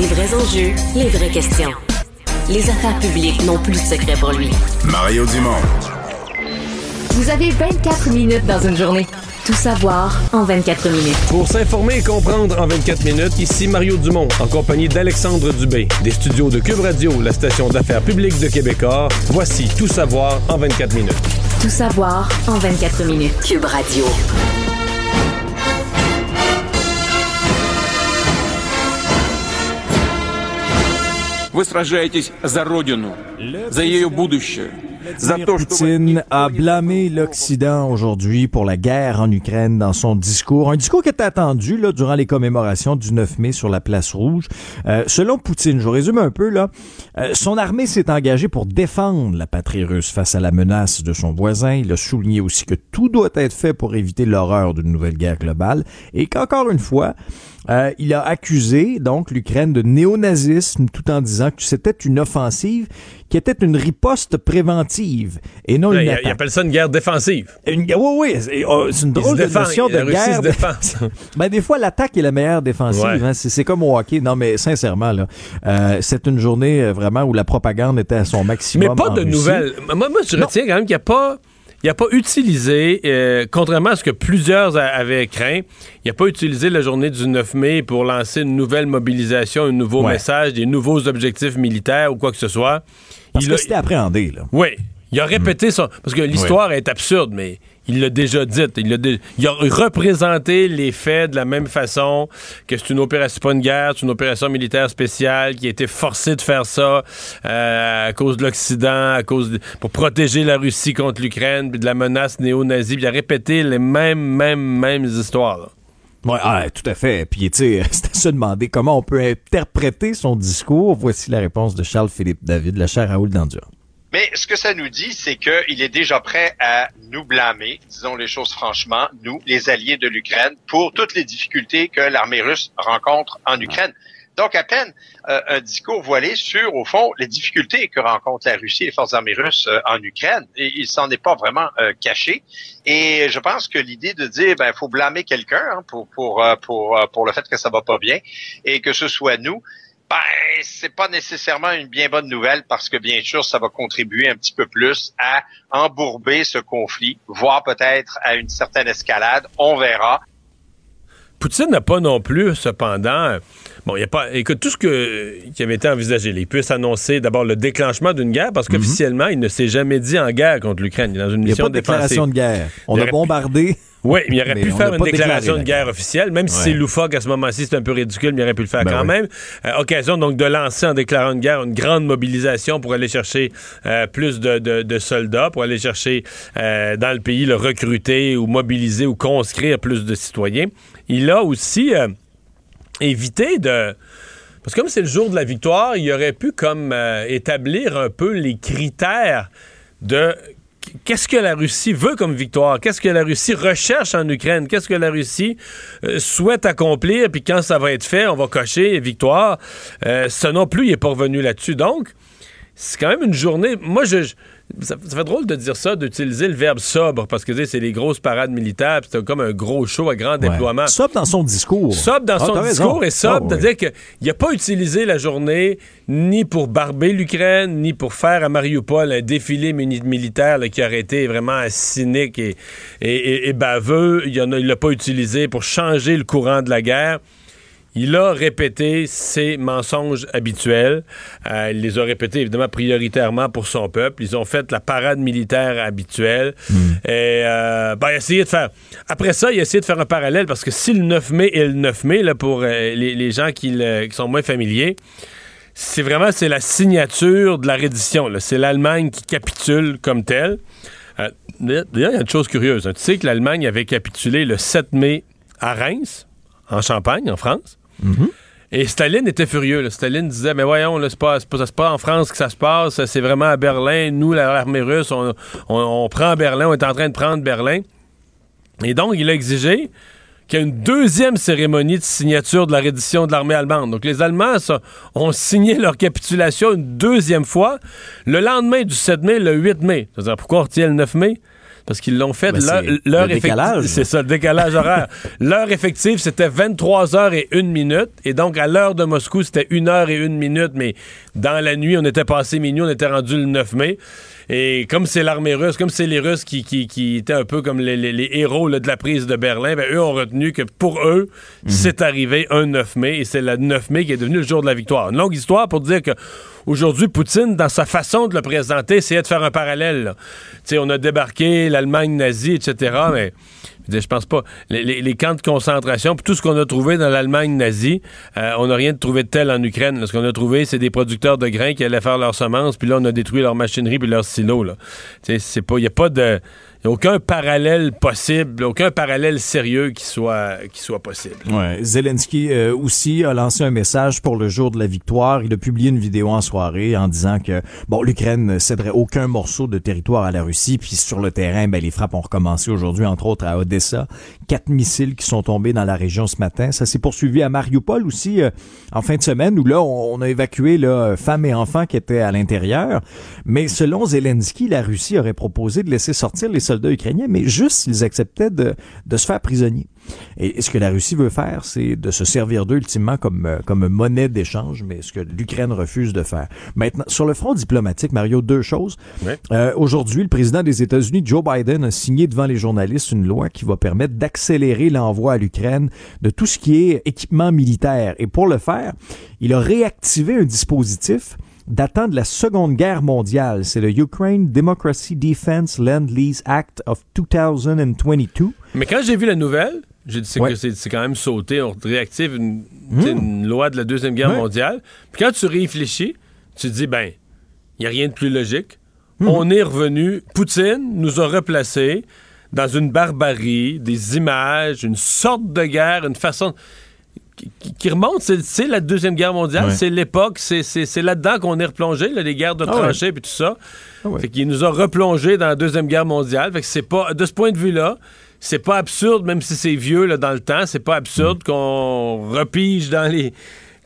Les vrais enjeux, les vraies questions. Les affaires publiques n'ont plus de secret pour lui. Mario Dumont. Vous avez 24 minutes dans une journée. Tout savoir en 24 minutes. Pour s'informer et comprendre en 24 minutes, ici Mario Dumont, en compagnie d'Alexandre Dubé, des studios de Cube Radio, la station d'affaires publique de Québecor. Voici Tout savoir en 24 minutes. Tout savoir en 24 minutes. Cube Radio. Poutine a blâmé l'Occident aujourd'hui pour la guerre en Ukraine dans son discours. Un discours qui était attendu là, durant les commémorations du 9 mai sur la place rouge. Euh, selon Poutine, je résume un peu, là, euh, son armée s'est engagée pour défendre la patrie russe face à la menace de son voisin. Il a souligné aussi que tout doit être fait pour éviter l'horreur d'une nouvelle guerre globale et qu'encore une fois, euh, il a accusé donc l'Ukraine de néonazisme tout en disant que c'était une offensive qui était une riposte préventive et non une attaque. Il appelle ça une guerre défensive. Une, oui, oui, oh, c'est une drôle de notion de guerre. Défense. ben, des fois, l'attaque est la meilleure défensive. Ouais. Hein, c'est comme au hockey. Non, mais sincèrement, là, euh, c'est une journée euh, vraiment où la propagande était à son maximum. Mais pas en de Russie. nouvelles. Moi, moi, je retiens quand même qu'il n'y a pas. Il n'a pas utilisé, euh, contrairement à ce que plusieurs avaient craint, il n'a pas utilisé la journée du 9 mai pour lancer une nouvelle mobilisation, un nouveau Ouais. message, des nouveaux objectifs militaires ou quoi que ce soit. Parce Il que a- c'était appréhendé, là. Oui. Il a répété son. Parce que l'histoire est absurde, mais il l'a déjà dit. Il, dé- il a représenté les faits de la même façon que c'est une opération, pas une guerre, c'est une opération militaire spéciale qui a été forcée de faire ça euh, à cause de l'Occident, à cause pour protéger la Russie contre l'Ukraine, puis de la menace néo-nazie. Il a répété les mêmes, mêmes, mêmes histoires. là. Ouais, ah, tout à fait. Puis, tu sais, à se demander comment on peut interpréter son discours. Voici la réponse de Charles-Philippe David, la chaire Raoul Dandurand. Mais ce que ça nous dit, c'est qu'il est déjà prêt à nous blâmer, disons les choses franchement, nous, les alliés de l'Ukraine, pour toutes les difficultés que l'armée russe rencontre en Ukraine. Donc, à peine euh, un discours voilé sur, au fond, les difficultés que rencontre la Russie et les forces armées russes euh, en Ukraine. Et il s'en est pas vraiment euh, caché. Et je pense que l'idée de dire, ben, faut blâmer quelqu'un hein, pour pour pour pour le fait que ça va pas bien et que ce soit nous, ben, c'est pas nécessairement une bien bonne nouvelle parce que bien sûr, ça va contribuer un petit peu plus à embourber ce conflit, voire peut-être à une certaine escalade. On verra. Poutine n'a pas non plus, cependant. Bon, il y a pas. Écoute, tout ce que, qui avait été envisagé, il peut s'annoncer d'abord le déclenchement d'une guerre, parce qu'officiellement, il ne s'est jamais dit en guerre contre l'Ukraine. Il est dans une Il n'y a mission pas de déclaration de guerre. On a bombardé. Oui, mais il aurait Mais pu faire une déclaration de guerre officielle, même si c'est loufoque à ce moment-ci, c'est un peu ridicule, mais il aurait pu le faire Ben quand oui. même. Euh, occasion donc de lancer en déclarant une guerre une grande mobilisation pour aller chercher euh, plus de, de- de soldats, pour aller chercher euh, dans le pays le recruter ou mobiliser ou conscrire plus de citoyens. Il a aussi évité de parce que comme c'est le jour de la victoire, il aurait pu comme établir un peu les critères de qu'est-ce que la Russie veut comme victoire, qu'est-ce que la Russie recherche en Ukraine, qu'est-ce que la Russie euh, souhaite accomplir, puis quand ça va être fait, on va cocher victoire. Euh, ça non plus, il n'est pas revenu là-dessus. Donc, c'est quand même une journée. Moi, je- ça, ça fait drôle de dire ça, d'utiliser le verbe sobre, parce que c'est les grosses parades militaires, puis c'est comme un gros show à grand déploiement. Sobre dans son discours. Sobre dans Ah, son discours raison. et sobre, Ah, oui. c'est-à-dire qu'il n'a pas utilisé la journée ni pour barber l'Ukraine, ni pour faire à Mariupol un défilé militaire là, qui aurait été vraiment cynique et, et, et- et baveux. Il ne l'a pas utilisé pour changer le courant de la guerre. Il a répété ses mensonges habituels. Euh, il les a répétés évidemment prioritairement pour son peuple. Ils ont fait la parade militaire habituelle. Et euh, ben, il a essayé de faire. Après ça, il a essayé de faire un parallèle parce que si le 9 mai est le 9 mai, là, pour euh, les, les gens qui, le- qui sont moins familiers, c'est vraiment c'est la signature de la reddition. C'est l'Allemagne qui capitule comme telle. D'ailleurs, il y a une chose curieuse. hein. Tu sais que l'Allemagne avait capitulé le 7 mai à Reims, en Champagne, en France? Et Staline était furieux. Staline disait, mais voyons, là, pas, pas, pas en France que ça se passe, c'est vraiment à Berlin. Nous, l'armée russe, on, on, prend Berlin, on est en train de prendre Berlin. Et donc, il a exigé qu'il y ait une deuxième cérémonie de signature de la reddition de l'armée allemande. Donc, les Allemands ont signé leur capitulation une deuxième fois le lendemain du 7 mai, le 8 mai. C'est-à-dire, pourquoi on retient le 9 mai? Parce qu'ils l'ont fait. Ben, leur, effective, c'est ça, le décalage horaire. L'heure effective, c'était 23 heures et une minute. Et donc, à l'heure de Moscou, c'était une heure et une minute. Mais dans la nuit, on était passé minuit, on était rendu le 9 mai. Et comme c'est l'armée russe, comme c'est les Russes qui, qui, étaient un peu comme les, héros de la prise de Berlin, ben, eux ont retenu que pour eux, mhm. c'est arrivé un 9 mai et c'est le 9 mai qui est devenu le jour de la victoire. Une longue histoire pour dire que aujourd'hui, Poutine, dans sa façon de le présenter, essayait de faire un parallèle. On a débarqué l'Allemagne nazie, etc., mais je pense pas. Les, camps de concentration, tout ce qu'on a trouvé dans l'Allemagne nazie, euh, on n'a rien trouvé de tel en Ukraine. Ce qu'on a trouvé, c'est des producteurs de grains qui allaient faire leurs semences, puis là, on a détruit leur machinerie puis leurs silos. Il n'y a pas de aucun parallèle possible, aucun parallèle sérieux qui soit, qui soit possible. Ouais. Zelensky euh, aussi a lancé un message pour le jour de la victoire. Il a publié une vidéo en soirée en disant que bon, l'Ukraine ne céderait aucun morceau de territoire à la Russie. Puis sur le terrain, ben, les frappes ont recommencé aujourd'hui, entre autres à Odessa. Quatre missiles qui sont tombés dans la région ce matin. Ça s'est poursuivi à Mariupol aussi euh, en fin de semaine où là, on, a évacué là, femmes et enfants qui étaient à l'intérieur. Mais selon Zelensky, la Russie aurait proposé de laisser sortir les soldats ukrainiens, mais juste s'ils acceptaient de, de se faire prisonniers. Et, ce que la Russie veut faire, c'est de se servir d'eux ultimement comme, euh, comme monnaie d'échange, mais ce que l'Ukraine refuse de faire. Maintenant, sur le front diplomatique, Mario, deux choses. Euh, aujourd'hui, le président des États-Unis, Joe Biden, a signé devant les journalistes une loi qui va permettre d'accélérer l'envoi à l'Ukraine de tout ce qui est équipement militaire. Et pour le faire, il a réactivé un dispositif datant de la Seconde Guerre mondiale. C'est le Ukraine Democracy Defense Land Lease Act of 2022. Mais quand j'ai vu la nouvelle, j'ai dit que c'est quand même sauté. On réactive une, hmm. loi de la Deuxième Guerre mondiale. Puis quand tu réfléchis, tu te dis, ben, il n'y a rien de plus logique. Hmm. On est revenu. Poutine nous a replacés dans une barbarie, des images, une sorte de guerre, une façon qui, remonte, c'est la Deuxième Guerre mondiale, c'est l'époque, c'est là-dedans qu'on est replongé, les guerres de ah tranchées et tout ça. Ah fait qu'il nous a replongé dans la Deuxième Guerre mondiale. Fait que c'est pas, de ce point de vue-là, c'est pas absurde, même si c'est vieux là, dans le temps, c'est pas absurde mm. qu'on repige dans les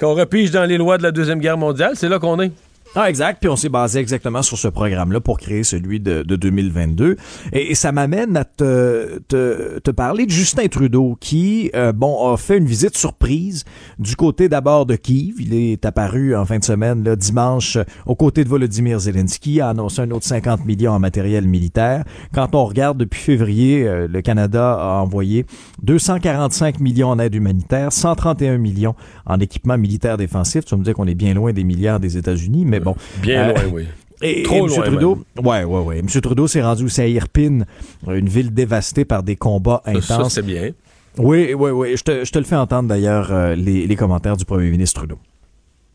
qu'on repige dans les lois de la Deuxième Guerre mondiale. C'est là qu'on est. Ah, exact. Puis on s'est basé exactement sur ce programme-là pour créer celui de, de 2022. Et, ça m'amène à te, te, te, parler de Justin Trudeau qui, euh, bon, a fait une visite surprise du côté d'abord de Kiev. Il est apparu en fin de semaine, là, dimanche, aux côtés de Volodymyr Zelensky, a annoncé un autre 50 millions en matériel militaire. Quand on regarde depuis février, euh, le Canada a envoyé 245 millions en aide humanitaire, 131 millions en équipement militaire défensif. Tu vas me dire qu'on est bien loin des milliards des États-Unis, mais Bien euh, loin, oui. Et, Trop M. Trudeau, ouais, ouais, ouais. M. Trudeau s'est rendu aussi à Irpine, une ville dévastée par des combats intenses. Ça, c'est bien. Oui, oui, oui. Je te, je te le fais entendre d'ailleurs, euh, les, les commentaires du premier ministre Trudeau.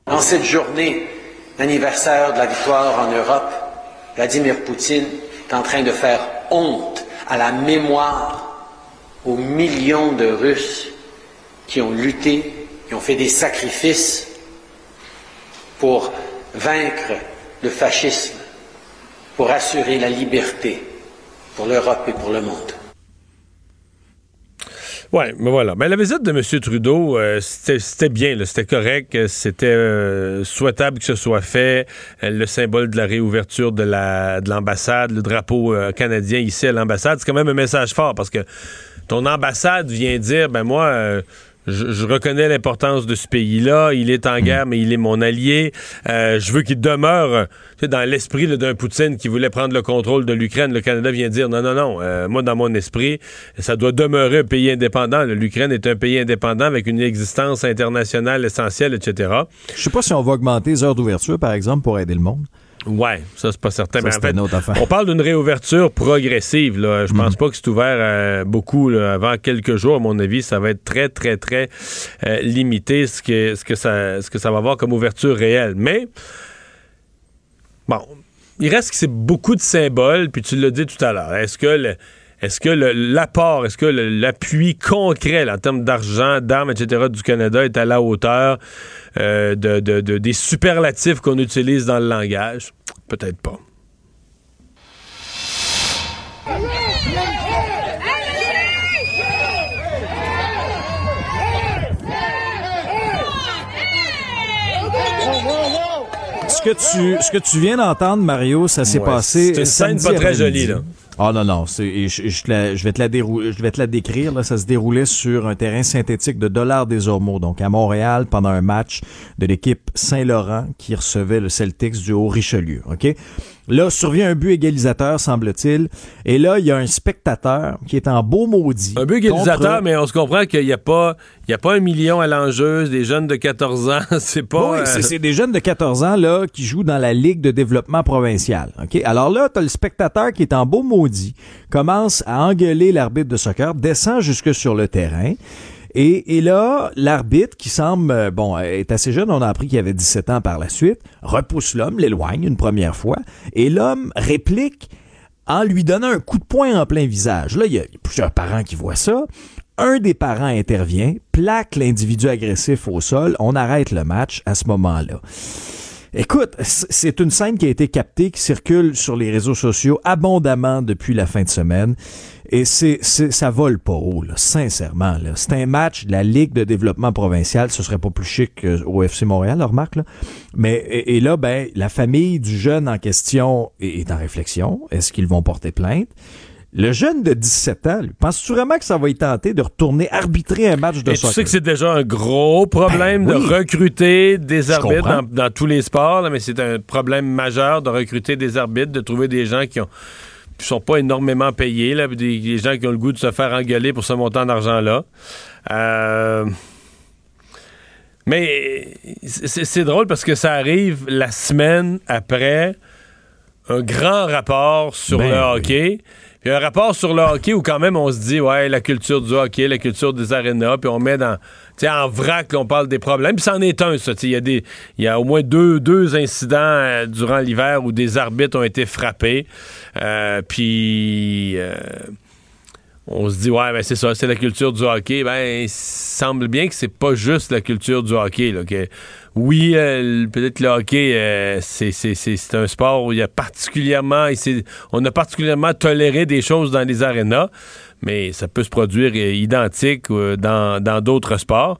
En cette journée anniversaire de la victoire en Europe, Vladimir Poutine est en train de faire honte à la mémoire aux millions de Russes qui ont lutté, qui ont fait des sacrifices pour vaincre le fascisme, pour assurer la liberté pour l'Europe et pour le monde. Oui, mais voilà. Mais la visite de M. Trudeau, euh, c'était bien, c'était correct, c'était euh, souhaitable que ce soit fait. Euh, le symbole de la réouverture de l'ambassade, le drapeau canadien ici à l'ambassade, c'est quand même un message fort parce que ton ambassade vient dire, ben moi je, reconnais l'importance de ce pays-là. Il est en mm. guerre, mais il est mon allié. Euh, je veux qu'il demeure dans l'esprit d'un Poutine qui voulait prendre le contrôle de l'Ukraine. Le Canada vient dire non, non, non. Euh, moi, dans mon esprit, ça doit demeurer un pays indépendant. L'Ukraine est un pays indépendant avec une existence internationale essentielle, etc. Je sais pas si on va augmenter les heures d'ouverture, par exemple, pour aider le monde. Ouais, ça c'est pas certain. mais en fait, on parle d'une réouverture progressive. Là. Je pense mhm. pas que c'est ouvert euh, beaucoup avant quelques jours. À mon avis, ça va être très très très euh, limité ce que ce que ça ce que ça va avoir comme ouverture réelle. Mais bon, il reste que c'est beaucoup de symboles. Puis tu l'as dit tout à l'heure. Est-ce que est-ce que l'apport, est-ce que l'appui concret en termes d'argent, d'armes, etc. du Canada est à la hauteur de, des superlatifs qu'on utilise dans le langage? Peut-être pas. Ce que tu, ce que tu viens d'entendre, Mario, ça s'est passé. C'est une scène pas très jolie, là. Ah non, non, je, je, vais te la je vais te la décrire. Là, ça se déroulait sur un terrain synthétique de Dollars des Ormeaux, donc à Montréal, pendant un match de l'équipe Saint-Laurent qui recevait le Celtics du Haut-Richelieu. OK? Là, survient un but égalisateur, semble-t-il. Et là, il y a un spectateur qui est en beau maudit. Un but égalisateur, mais on se comprend qu'il n'y a pas, il y a pas un million à l'enjeu, des jeunes de 14 ans, c'est pas... Oui, euh, c'est des jeunes de 14 ans, là, qui jouent dans la Ligue de développement provincial. OK? Alors là, t'as le spectateur qui est en beau maudit, commence à engueuler l'arbitre de soccer, descend jusque sur le terrain. Et, là, l'arbitre, qui semble, euh, bon, est assez jeune, on a appris qu'il avait 17 ans par la suite, repousse l'homme, l'éloigne une première fois, et l'homme réplique en lui donnant un coup de poing en plein visage. Là, il y a plusieurs parents qui voient ça. Un des parents intervient, plaque l'individu agressif au sol, on arrête le match à ce moment-là. Écoute, c'est une scène qui a été captée, qui circule sur les réseaux sociaux abondamment depuis la fin de semaine. Et c'est, ça vole pas haut, là, sincèrement. Là. C'est un match de la Ligue de développement provincial. Ce serait pas plus chic au FC Montréal, remarque. Là. Mais et, là, ben, la famille du jeune en question est, en réflexion. Est-ce qu'ils vont porter plainte? Le jeune de 17 ans, penses-tu vraiment que ça va y tenter de retourner arbitrer un match de Et soccer? Tu sais que c'est déjà un gros problème ben de recruter des arbitres dans, dans, tous les sports, là, mais c'est un problème majeur de recruter des arbitres, de trouver des gens qui ont qui sont pas énormément payés, là, des, gens qui ont le goût de se faire engueuler pour ce montant d'argent-là. Euh, mais c'est drôle parce que ça arrive la semaine après un grand rapport sur ben le hockey. Puis un rapport sur le hockey où quand même on se dit, ouais, la culture du hockey, la culture des arénas, puis on met dans, en vrac, on parle des problèmes. Puis c'en est un, ça. Il y, a des, y a au moins deux, deux incidents euh, durant l'hiver où des arbitres ont été frappés. Euh, puis... Euh, on se dit, ouais, ben c'est ça, c'est la culture du hockey. Ben, il semble bien que c'est pas juste la culture du hockey. Là, que, oui, euh, peut-être le hockey, euh, c'est un sport où il y a particulièrement, on a particulièrement toléré des choses dans les arénas, mais ça peut se produire euh, identique dans d'autres sports.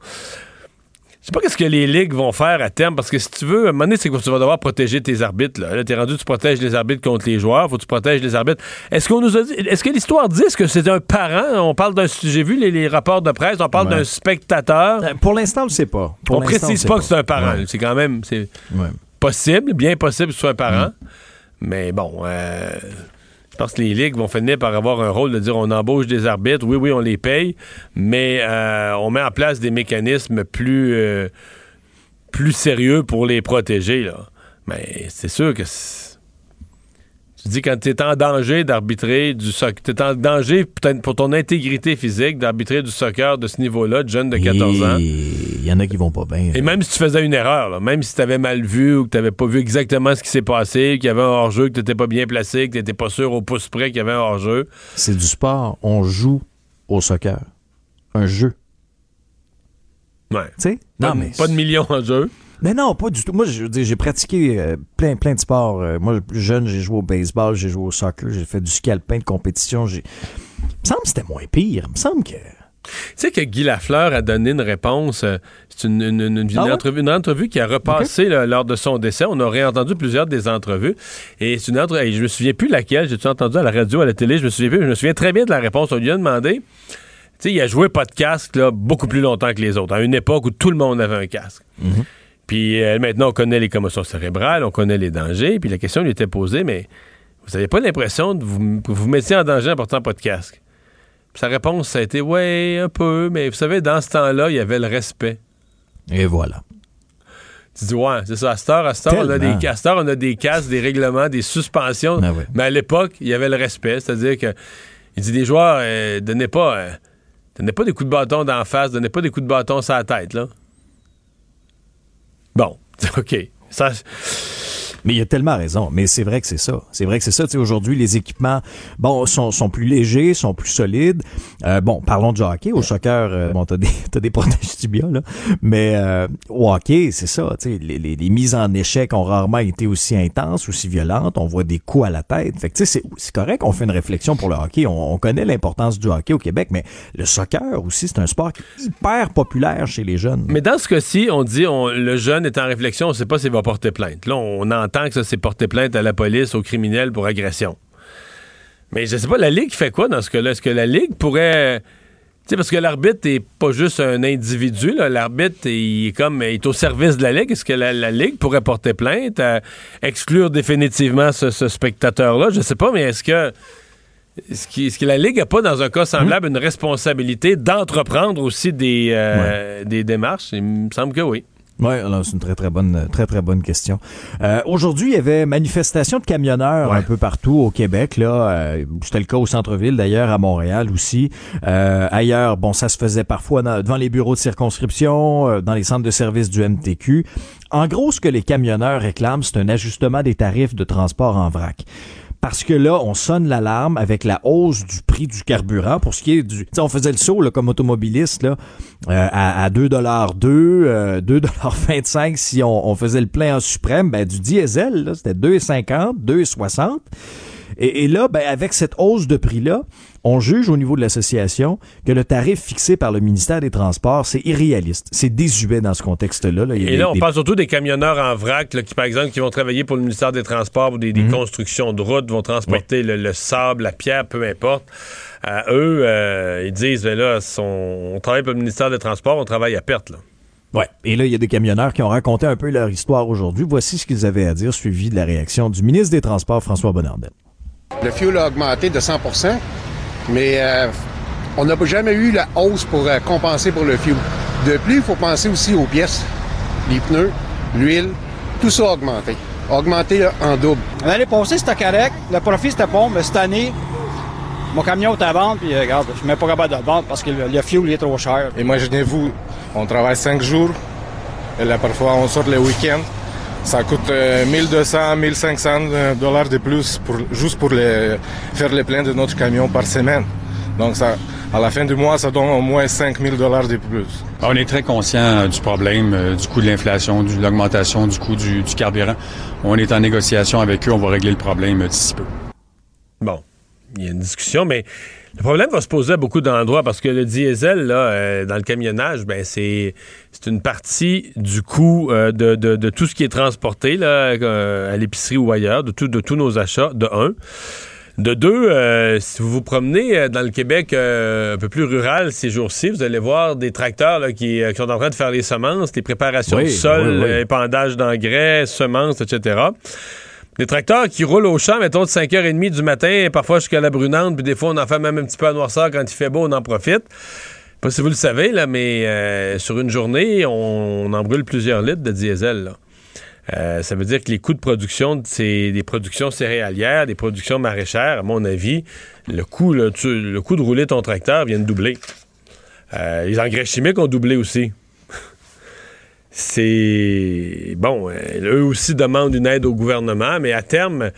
Je sais pas qu'est-ce que les ligues vont faire à terme, parce que si tu veux, à un moment donné, c'est que tu vas devoir protéger tes arbitres. Là, là t'es rendu, tu protèges les arbitres contre les joueurs, faut que tu protèges les arbitres. Est-ce qu'on nous a dit, est-ce que l'histoire dit que c'est un parent? On parle d'un, j'ai vu les, rapports de presse, on parle d'un spectateur. Euh, pour l'instant, on le sait pas. on précise pas, que c'est un parent. C'est quand même, c'est possible, bien possible que ce soit un parent. Mm. Mais bon, euh, pense que les ligues vont finir par avoir un rôle de dire on embauche des arbitres, oui, oui, on les paye, mais euh, on met en place des mécanismes plus, euh, plus sérieux pour les protéger. Là. Mais c'est sûr que tu dis quand tu es en danger d'arbitrer du soccer, tu es en danger pour ton intégrité physique d'arbitrer du soccer de ce niveau-là, de jeune de 14 ans. Il y en a qui vont pas bien. Et même si tu faisais une erreur, même si tu avais mal vu ou que tu n'avais pas vu exactement ce qui s'est passé, qu'il y avait un hors-jeu, que tu n'étais pas bien placé, que tu n'étais pas sûr au pouce près qu'il y avait un hors-jeu. C'est du sport. On joue au soccer. Un jeu. Ouais. Tu sais? Non, mais. Pas de millions en jeu. Mais non, pas du tout. Moi, je j'ai pratiqué euh, plein, plein de sports. Euh, moi, plus jeune, j'ai joué au baseball, j'ai joué au soccer, j'ai fait du ski alpin de compétition. J'ai... Il me semble que c'était moins pire. Il me semble que. Tu sais que Guy Lafleur a donné une réponse. Euh, c'est une, une, ah entrevue, une, entrevue, qui a repassé lors de son décès. On aurait entendu plusieurs des entrevues. Et c'est une entrevue. Je me souviens plus laquelle. J'ai-tu entendu à la radio, à la télé? Je me souviens plus. Je me souviens très bien de la réponse. On lui a demandé. Tu sais, il a joué pas de casque là, beaucoup plus longtemps que les autres, à une époque où tout le monde avait un casque. Mm-hmm. Puis euh, maintenant, on connaît les commotions cérébrales, on connaît les dangers. Puis la question lui était posée, mais vous n'avez pas l'impression de vous, que vous mettiez en danger en portant pas de casque? Puis sa réponse, ça a été, ouais, un peu, mais vous savez, dans ce temps-là, il y avait le respect. Et voilà. Tu dis, ouais, c'est ça. À cette heure, à cette on, a des, on a des casques, des règlements, des suspensions. Ben mais à l'époque, il y avait le respect. C'est-à-dire que, il dit, des joueurs, euh, donnez pas, euh, donnez pas des coups de bâton d'en face, donnez pas des coups de bâton sur la tête, là. Bon, OK. Ça, Mais il a tellement raison. Mais c'est vrai que c'est ça. C'est vrai que c'est ça. Tu sais, aujourd'hui, les équipements, bon, sont, sont plus légers, sont plus solides. Euh, bon, parlons du hockey. Au soccer, euh, bon, t'as des, t'as des protèges tibia, là. Mais euh, au hockey, c'est ça. Tu sais, les, les, les, mises en échec ont rarement été aussi intenses, aussi violentes. On voit des coups à la tête. Fait que, tu sais, c'est correct qu'on fait une réflexion pour le hockey. On, on connaît l'importance du hockey au Québec, mais le soccer aussi, c'est un sport hyper populaire chez les jeunes. Mais dans ce cas-ci, on dit on, le jeune est en réflexion, on sait pas s'il va porter plainte. Là, on que ça s'est porté plainte à la police, aux criminels pour agression. Mais je sais pas, la Ligue fait quoi dans ce cas-là? Est-ce que la Ligue pourrait. Tu sais, parce que l'arbitre n'est pas juste un individu, l'arbitre il est comme il est au service de la Ligue. Est-ce que la, Ligue pourrait porter plainte, à exclure définitivement ce, spectateur-là? Je sais pas, mais est-ce que. Est-ce que la Ligue n'a pas, dans un cas semblable, une responsabilité d'entreprendre aussi des, euh, des démarches? Il me semble que oui. Oui, c'est une très très bonne très très bonne question. Euh, Aujourd'hui, il y avait manifestation de camionneurs un peu partout au Québec. Là, euh, c'était le cas au centre-ville d'ailleurs, à Montréal aussi. Euh, ailleurs, bon, ça se faisait parfois devant les bureaux de circonscription, euh, dans les centres de services du MTQ. En gros, ce que les camionneurs réclament, c'est un ajustement des tarifs de transport en vrac parce que là, on sonne l'alarme avec la hausse du prix du carburant pour ce qui est du... on faisait le saut là, comme automobiliste là, euh, à, à 2,2 euh, 2,25 si on, on, faisait le plein en suprême. Ben, du diesel, c'était 2,50, 2,60. Et, et, là, ben, avec cette hausse de prix-là, on juge au niveau de l'association que le tarif fixé par le ministère des Transports, c'est irréaliste. C'est désuet dans ce contexte-là. Et là, on parle surtout des camionneurs en vrac qui, par exemple, qui vont travailler pour le ministère des Transports ou des, mhm. constructions de routes, vont transporter le, sable, la pierre, peu importe. eux, euh, ils disent, ben là, on travaille pour le ministère des Transports, on travaille à perte. Là. Ouais. Et là, il y a des camionneurs qui ont raconté un peu leur histoire aujourd'hui. Voici ce qu'ils avaient à dire, suivi de la réaction du ministre des Transports, François Bonnardel. Le fuel a augmenté de 100% mais euh, on n'a jamais eu la hausse pour euh, compenser pour le fuel. De plus, il faut penser aussi aux pièces, les pneus, l'huile, tout ça a augmenté. A augmenté en double. L'année passée, c'était correct. Le profit, c'était bon, mais cette année, mon camion est à vendre, puis euh, regarde, je suis même pas capable de vendre parce que le, fuel est trop cher. Imaginez-vous, on travaille cinq jours, et là, parfois, on sort les week-ends. Ça coûte 1200, 1500 dollars de plus pour, juste pour les, faire les pleins de notre camion par semaine. Donc ça, à la fin du mois, ça donne au moins 5000 dollars de plus. On est très conscient euh, du problème, euh, du coût de l'inflation, de l'augmentation du coût du, du, carburant. On est en négociation avec eux, on va régler le problème d'ici peu. Bon, il y a une discussion, mais le problème va se poser à beaucoup d'endroits parce que le diesel, là, euh, dans le camionnage, ben, c'est, une partie du coût euh, de, de, tout ce qui est transporté là, euh, à l'épicerie ou ailleurs, de, tout, de tous nos achats, de un. De deux, si vous vous promenez dans le Québec un peu plus rural ces jours-ci, vous allez voir des tracteurs là, qui, sont en train de faire les semences, les préparations de sol, épandage d'engrais, semences, etc. Des tracteurs qui roulent au champ, mettons, de 5h30 du matin, parfois jusqu'à la brunante, puis des fois, on en fait même un petit peu à noirceur quand il fait beau, on en profite. Pas si vous le savez, là, mais euh, sur une journée, on, en brûle plusieurs litres de diesel. Euh, ça veut dire que les coûts de production, c'est des productions céréalières, des productions maraîchères, à mon avis, le coût, coût de rouler ton tracteur vient de doubler. Euh, les engrais chimiques ont doublé aussi c'est bon, euh, eux aussi demandent une aide au gouvernement, mais à terme,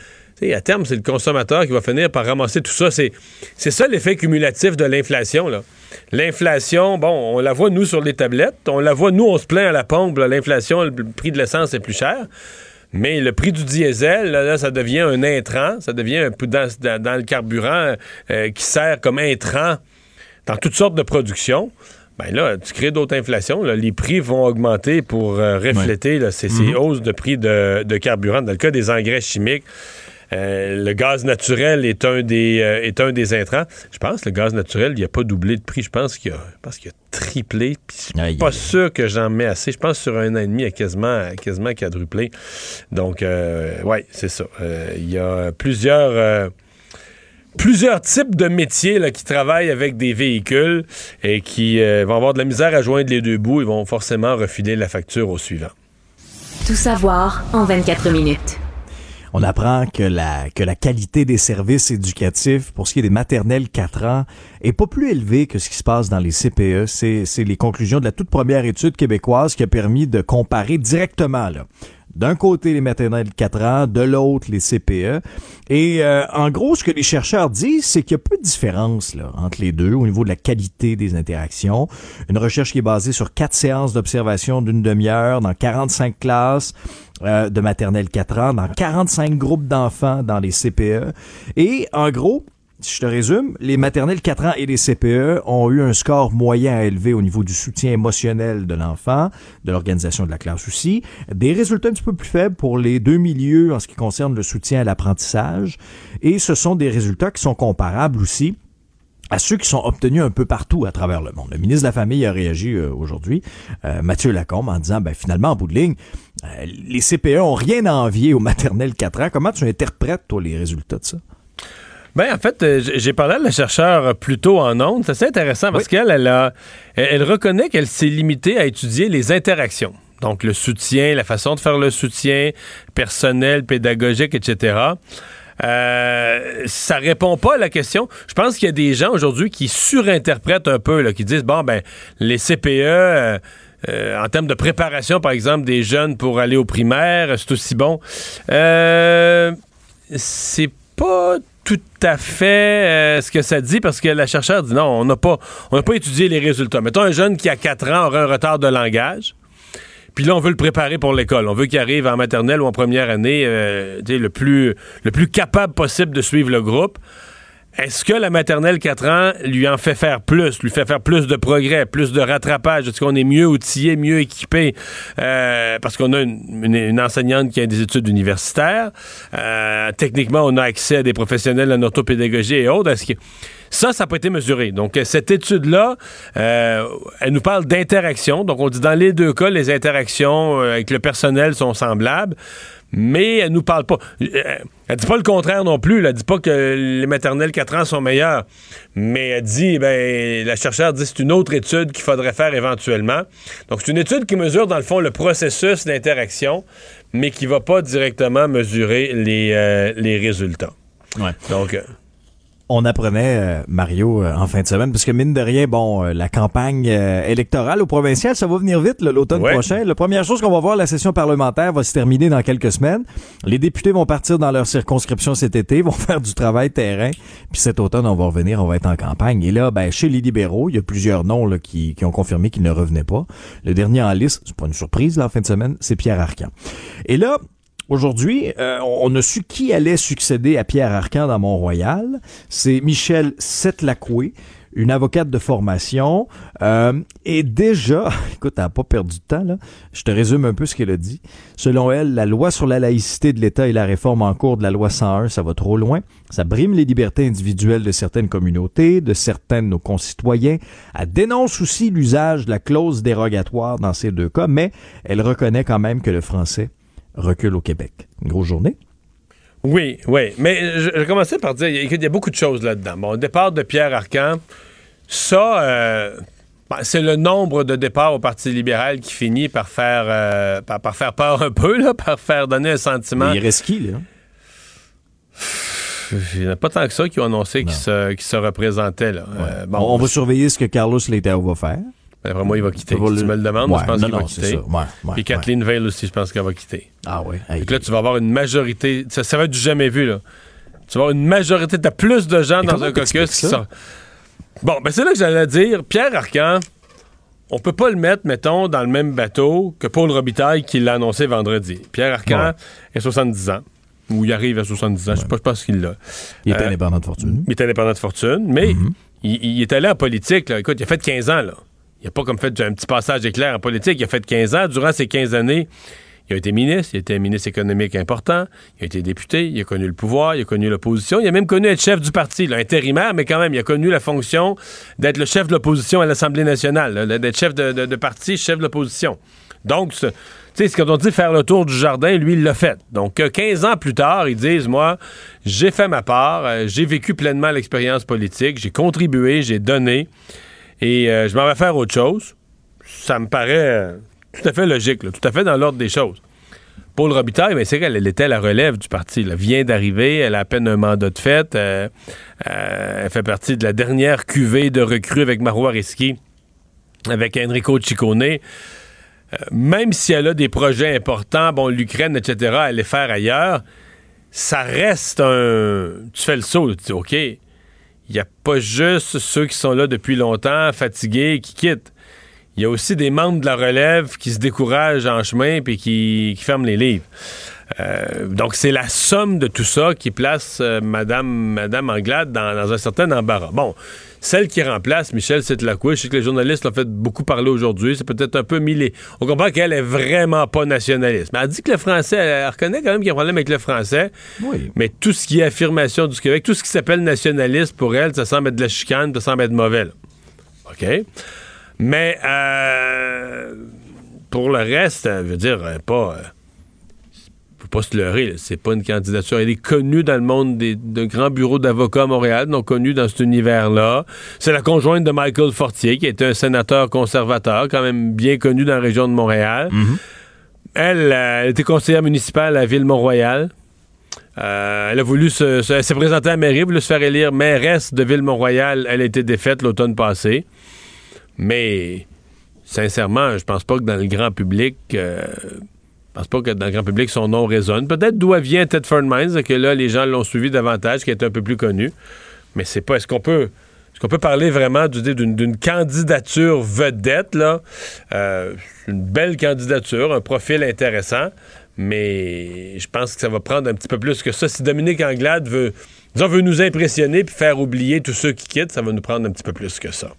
à terme, c'est le consommateur qui va finir par ramasser tout ça. C'est, ça l'effet cumulatif de l'inflation. L'inflation, bon, on la voit nous sur les tablettes, on la voit nous, on se plaint à la pompe, l'inflation, le prix de l'essence est plus cher. Mais le prix du diesel, ça devient un intrant, ça devient un peu dans, le carburant euh, qui sert comme intrant dans toutes sortes de productions ben là, tu crées d'autres inflations. les prix vont augmenter pour euh, refléter ces, mhm. hausses de prix de, carburant. Dans le cas des engrais chimiques, euh, le gaz naturel est un des euh, est un des intrants. Je pense que le gaz naturel, il n'a pas doublé de prix. Je pense qu'il a, qu'il a triplé. Je suis pas sûr que j'en mets assez. Je pense que sur un an et demi, il a quasiment, quasiment quadruplé. Donc, ouais, c'est ça. Il y a plusieurs plusieurs types de métiers là, qui travaillent avec des véhicules et qui euh, vont avoir de la misère à joindre les deux bouts. Ils vont forcément refiler la facture au suivant. Tout savoir en 24 minutes. On apprend que la, que la qualité des services éducatifs pour ce qui est des maternelles 4 ans est pas plus élevée que ce qui se passe dans les CPE. C'est les conclusions de la toute première étude québécoise qui a permis de comparer directement là, D'un côté, les maternelles de 4 ans, de l'autre, les CPE. Et euh, en gros, ce que les chercheurs disent, c'est qu'il y a peu de différence entre les deux au niveau de la qualité des interactions. Une recherche qui est basée sur quatre séances d'observation d'une demi-heure dans 45 classes euh, de maternelle 4 ans, dans 45 groupes d'enfants dans les CPE. Et en gros, je te résume, les maternelles 4 ans et les CPE ont eu un score moyen à élever au niveau du soutien émotionnel de l'enfant, de l'organisation de la classe aussi. Des résultats un petit peu plus faibles pour les deux milieux en ce qui concerne le soutien à l'apprentissage. Et ce sont des résultats qui sont comparables aussi à ceux qui sont obtenus un peu partout à travers le monde. Le ministre de la Famille a réagi euh, aujourd'hui, euh, Mathieu Lacombe, en disant, ben finalement, en bout de ligne, euh, les CPE ont rien à envier aux maternelles 4 ans. Comment tu interprètes, toi, les résultats de ça? Ben, en fait, euh, j'ai parlé à la chercheure plus tôt en ondes. C'est assez intéressant parce qu'elle, elle, a, elle reconnaît qu'elle s'est limitée à étudier les interactions. Donc, le soutien, la façon de faire le soutien personnel, pédagogique, etc. Euh, ça répond pas à la question. Je pense qu'il y a des gens aujourd'hui qui surinterprètent un peu, là, qui disent bon ben les CPE euh, euh, en termes de préparation, par exemple, des jeunes pour aller au primaire, c'est aussi bon. Euh, c'est pas tout à fait euh, ce que ça dit parce que la chercheure dit non, on n'a pas, pas étudié les résultats. Mettons un jeune qui a 4 ans aura un retard de langage. Puis là, on veut le préparer pour l'école. On veut qu'il arrive en maternelle ou en première année euh, le, plus, le plus capable possible de suivre le groupe. Est-ce que la maternelle 4 ans lui en fait faire plus, lui fait faire plus de progrès, plus de rattrapage? Est-ce qu'on est mieux outillé, mieux équipé? Euh, parce qu'on a une, enseignante qui a des études universitaires. Euh, techniquement, on a accès à des professionnels en orthopédagogie et autres. Est-ce que ça, ça n'a pas été mesuré? Donc, cette étude-là, euh, elle nous parle d'interaction. Donc, on dit dans les deux cas, les interactions avec le personnel sont semblables mais elle nous parle pas. Euh, elle dit pas le contraire non plus. Elle dit pas que les maternelles 4 ans sont meilleures. Mais elle dit, ben, la chercheure dit c'est une autre étude qu'il faudrait faire éventuellement. Donc, c'est une étude qui mesure, dans le fond, le processus d'interaction, mais qui va pas directement mesurer les, euh, les résultats. Ouais. Donc. On apprenait, euh, Mario, euh, en fin de semaine, parce que mine de rien, bon, euh, la campagne électorale au provincial, ça va venir vite l'automne prochain. La première chose qu'on va voir, la session parlementaire va se terminer dans quelques semaines. Les députés vont partir dans leur circonscription cet été, vont faire du travail terrain, puis cet automne, on va revenir, on va être en campagne. Et là, ben, chez les libéraux, il y a plusieurs noms là, qui, qui ont confirmé qu'ils ne revenaient pas. Le dernier en liste, c'est pas une surprise, là, en fin de semaine, c'est Pierre Arcan. Et là, Aujourd'hui, euh, on a su qui allait succéder à Pierre Arcan dans Mont-Royal. C'est Michel Setlacoué, une avocate de formation. Euh, et déjà, écoute, elle n'a pas perdu de temps, là. Je te résume un peu ce qu'elle a dit. Selon elle, la loi sur la laïcité de l'État et la réforme en cours de la loi 101, ça va trop loin. Ça brime les libertés individuelles de certaines communautés, de certains de nos concitoyens. Elle dénonce aussi l'usage de la clause dérogatoire dans ces deux cas, mais elle reconnaît quand même que le français recule au Québec. Une grosse journée. Oui, oui. Mais je, commencer par dire qu'il y a beaucoup de choses là-dedans. Bon, départ de Pierre Arcan, ça, euh, ben, c'est le nombre de départs au Parti libéral qui finit par faire, euh, par, faire peur un peu, là, par faire donner un sentiment. Mais il reste qui, là? Il n'y en a pas tant que ça qui ont annoncé qu'ils se, se, représentaient. Là. Euh, bon, on va surveiller ce que Carlos Letao va faire. Après moi, il va quitter. Si tu me le demandes, je pense qu'il va quitter. Ouais, Puis Kathleen Veil aussi, je pense qu'elle va quitter. Ah oui. Donc là, tu vas avoir une majorité. Ça, ça va être du jamais vu, là. Tu vas avoir une majorité. Tu as plus de gens dans un caucus qui. Bon, ben c'est là que j'allais dire. Pierre Arcan, on peut pas le mettre, mettons, dans le même bateau que Paul Robitaille qui l'a annoncé vendredi. Pierre Arcan a 70 ans. Ou il arrive à 70 ans. Je sais pas, pas ce qu'il a. Il est euh, indépendant de fortune. Il est indépendant de fortune, mais mm-hmm. il, il, est allé en politique. Là. Écoute, il a fait 15 ans. là. Il n'a pas comme fait un petit passage éclair en politique. Il a fait 15 ans. Durant ces 15 années, il a été ministre, il a été un ministre économique important, il a été député, il a connu le pouvoir, il a connu l'opposition, il a même connu être chef du parti, là, intérimaire, mais quand même, il a connu la fonction d'être le chef de l'opposition à l'Assemblée nationale, d'être chef de, parti, chef de l'opposition. Donc, tu sais, ce qu'on dit faire le tour du jardin, lui, il l'a fait. Donc, 15 ans plus tard, ils disent, moi, j'ai fait ma part, euh, j'ai vécu pleinement l'expérience politique, j'ai contribué, j'ai donné et euh, je m'en vais faire autre chose. Ça me paraît euh, tout à fait logique, tout à fait dans l'ordre des choses. Paul Robitaille, mais c'est qu'elle elle était la relève du parti. Elle vient d'arriver, elle a à peine un mandat de fête. Euh, elle fait partie de la dernière cuvée de recrues avec Marois Risky, avec Enrico Ciccone. même si elle a des projets importants, bon, l'Ukraine, etc., à les faire ailleurs, ça reste un. Tu fais le saut, tu dis, OK, il n'y a pas juste ceux qui sont là depuis longtemps, fatigués, qui quittent. Il y a aussi des membres de la relève qui se découragent en chemin puis qui, ferment les livres. Euh, donc, c'est la somme de tout ça qui place euh, Madame, Madame Anglade dans, dans, un certain embarras. Bon, celle qui remplace Michel Setlacouche, je sais que les journalistes l'ont fait beaucoup parler aujourd'hui, c'est peut-être un peu millé. On comprend qu'elle est vraiment pas nationaliste. Mais elle dit que le français, elle, reconnaît quand même qu'il y a un problème avec le français. Oui. Mais tout ce qui est affirmation du Québec, tout ce qui s'appelle nationaliste, pour elle, ça semble être de la chicane, ça semble être mauvais. Là. OK? Mais euh, pour le reste, je veux dire, pas... Euh, faut pas se leurrer, c'est pas une candidature. Elle est connue dans le monde des, de grands bureaux d'avocats à Montréal, donc connue dans cet univers-là. C'est la conjointe de Michael Fortier, qui est un sénateur conservateur, quand même bien connu dans la région de Montréal. Mm-hmm. Elle, elle était conseillère municipale à la ville Mont-Royal. Euh, elle a voulu se, se elle s'est présentée à la mairie, voulu se faire élire mairesse de Ville-Mont-Royal. Elle a été défaite l'automne passé. Mais sincèrement, je pense pas que dans le grand public, euh, je pense pas que dans le grand public son nom résonne. Peut-être d'où vient Tedford Mines, que là les gens l'ont suivi davantage, qui est un peu plus connu. Mais c'est pas. Est-ce qu'on peut. Est-ce qu'on peut parler vraiment d'une candidature vedette, là? Euh, une belle candidature, un profil intéressant, mais je pense que ça va prendre un petit peu plus que ça. Si Dominique Anglade veut, veut nous impressionner puis faire oublier tous ceux qui quittent, ça va nous prendre un petit peu plus que ça.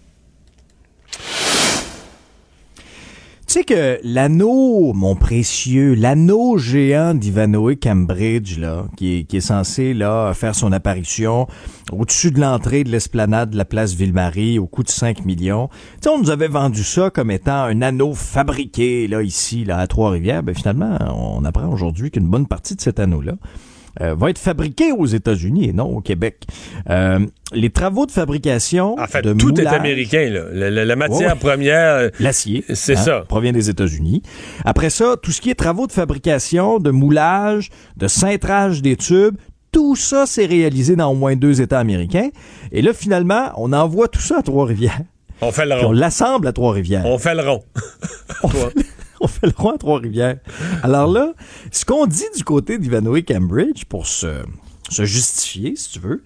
Tu sais que l'anneau, mon précieux, l'anneau géant d'Ivanoé Cambridge, là, qui est, censé là faire son apparition au-dessus de l'entrée de l'esplanade de la place Ville-Marie au coût de 5 millions. Tu on nous avait vendu ça comme étant un anneau fabriqué là ici, là, à Trois-Rivières. Ben finalement, on apprend aujourd'hui qu'une bonne partie de cet anneau-là euh, va être fabriqué aux États-Unis et non au Québec. Euh, les travaux de fabrication En fait, de tout est américain. Là. La, la- la matière Ouais, première, euh, L'acier. c'est hein, ça. Provient des États-Unis. Après ça, tout ce qui est travaux de fabrication, de moulage, de cintrage des tubes, tout ça, c'est réalisé dans au moins deux États américains. Et là, finalement, on envoie tout ça à Trois-Rivières. On fait le Puis on rond. l'assemble à Trois-Rivières. On fait le rond. On fait, on fait le roi à Trois-Rivières. Alors là, ce qu'on dit du côté d'Ivanoé Cambridge, pour se, justifier, si tu veux,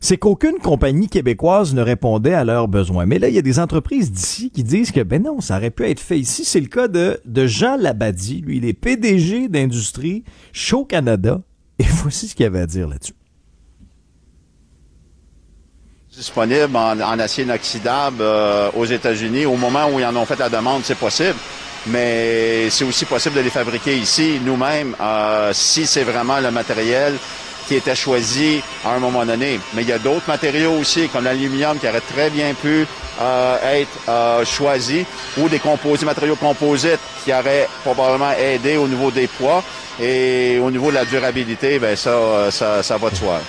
c'est qu'aucune compagnie québécoise ne répondait à leurs besoins. Mais là, il y a des entreprises d'ici qui disent que, ben non, ça aurait pu être fait ici. C'est le cas de, de Jean Labadie. Lui, il est PDG d'industrie Show Canada. Et voici ce qu'il avait à dire là-dessus. disponible en, en acier inoxydable euh, aux États-Unis. Au moment où ils en ont fait la demande, c'est possible. Mais c'est aussi possible de les fabriquer ici, nous-mêmes, euh, si c'est vraiment le matériel qui était choisi à un moment donné. Mais il y a d'autres matériaux aussi, comme l'aluminium, qui aurait très bien pu euh, être euh, choisi, ou des composés, matériaux composites qui auraient probablement aidé au niveau des poids et au niveau de la durabilité, ben ça, euh, ça, ça va de soi.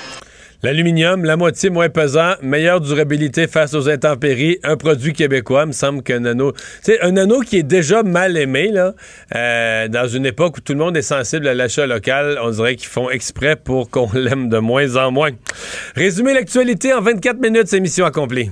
L'aluminium, la moitié moins pesant, meilleure durabilité face aux intempéries, un produit québécois, me semble qu'un anneau... Sais, un anneau qui est déjà mal aimé, là, euh, dans une époque où tout le monde est sensible à l'achat local, on dirait qu'ils font exprès pour qu'on l'aime de moins en moins. Résumer l'actualité en 24 minutes, c'est mission accomplie.